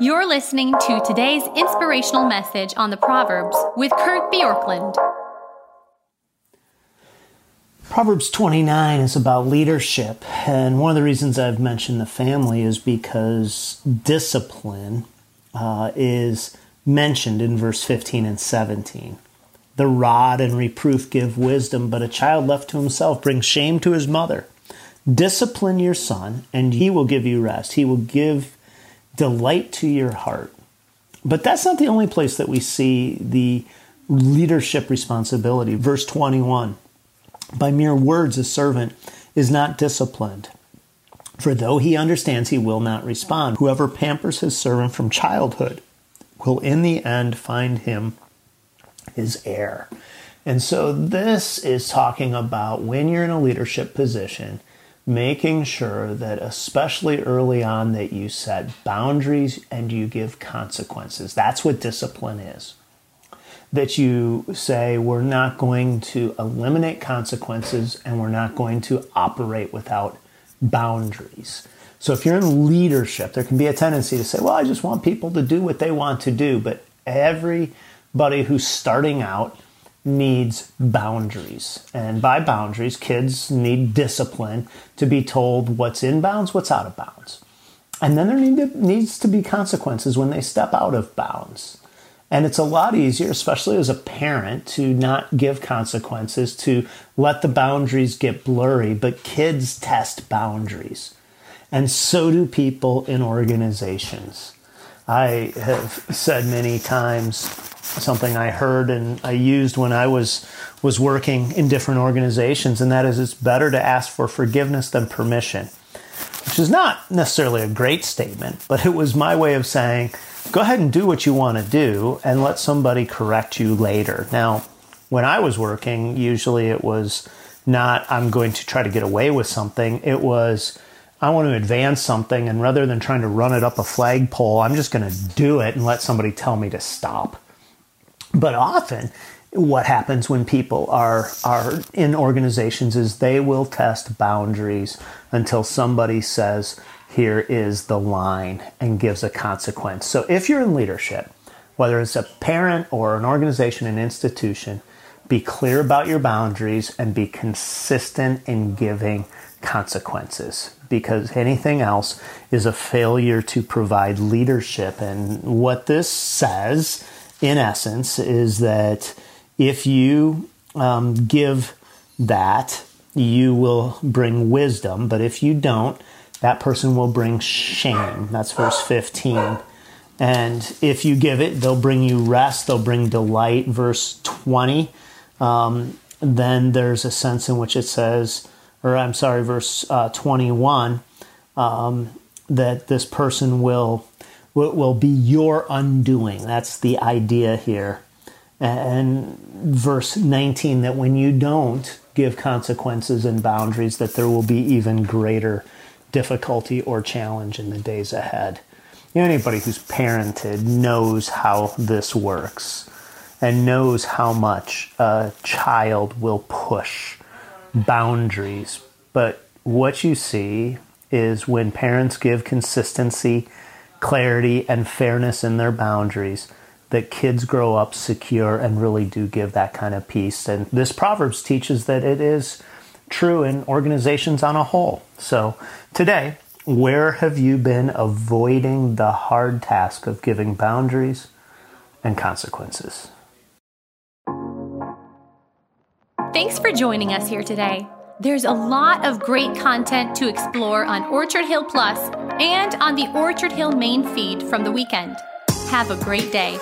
You're listening to today's inspirational message on the Proverbs with Kurt Bjorklund. Proverbs 29 is about leadership, and one of the reasons I've mentioned the family is because discipline uh, is mentioned in verse 15 and 17. The rod and reproof give wisdom, but a child left to himself brings shame to his mother. Discipline your son, and he will give you rest. He will give delight to your heart. But that's not the only place that we see the leadership responsibility. Verse 21 By mere words, a servant is not disciplined. For though he understands, he will not respond. Whoever pampers his servant from childhood will in the end find him his heir. And so this is talking about when you're in a leadership position, making sure that especially early on that you set boundaries and you give consequences. That's what discipline is. That you say we're not going to eliminate consequences and we're not going to operate without boundaries. So if you're in leadership there can be a tendency to say well i just want people to do what they want to do but everybody who's starting out needs boundaries. And by boundaries, kids need discipline to be told what's in bounds, what's out of bounds. And then there need to, needs to be consequences when they step out of bounds. And it's a lot easier, especially as a parent, to not give consequences, to let the boundaries get blurry. But kids test boundaries. And so do people in organizations. I have said many times something I heard and I used when I was was working in different organizations, and that is it's better to ask for forgiveness than permission, which is not necessarily a great statement, but it was my way of saying, go ahead and do what you want to do and let somebody correct you later. Now, when I was working, usually it was not I'm going to try to get away with something. It was I want to advance something, and rather than trying to run it up a flagpole, I'm just going to do it and let somebody tell me to stop. But often, what happens when people are are in organizations is they will test boundaries until somebody says here is the line and gives a consequence. So if you're in leadership, whether it's a parent or an organization, an institution, be clear about your boundaries and be consistent in giving consequences because anything else is a failure to provide leadership. And what this says in essence, is that if you um, give that, you will bring wisdom, but if you don't, that person will bring shame. That's verse 15. And if you give it, they'll bring you rest, they'll bring delight. Verse 20, um, then there's a sense in which it says, or I'm sorry, verse uh, 21, um, that this person will will, will be your undoing. That's the idea here. And verse 19 that when you don't give consequences and boundaries, that there will be even greater difficulty or challenge in the days ahead. Anybody who's parented knows how this works and knows how much a child will push boundaries. But what you see is when parents give consistency clarity and fairness in their boundaries that kids grow up secure and really do give that kind of peace. And this Proverbs teaches that it is true in organizations on a whole. So today, where have you been avoiding the hard task of giving boundaries and consequences? Thanks for joining us here today. There's a lot of great content to explore on Orchard Hill Plus and on the Orchard Hill main feed from the weekend. Have a great day.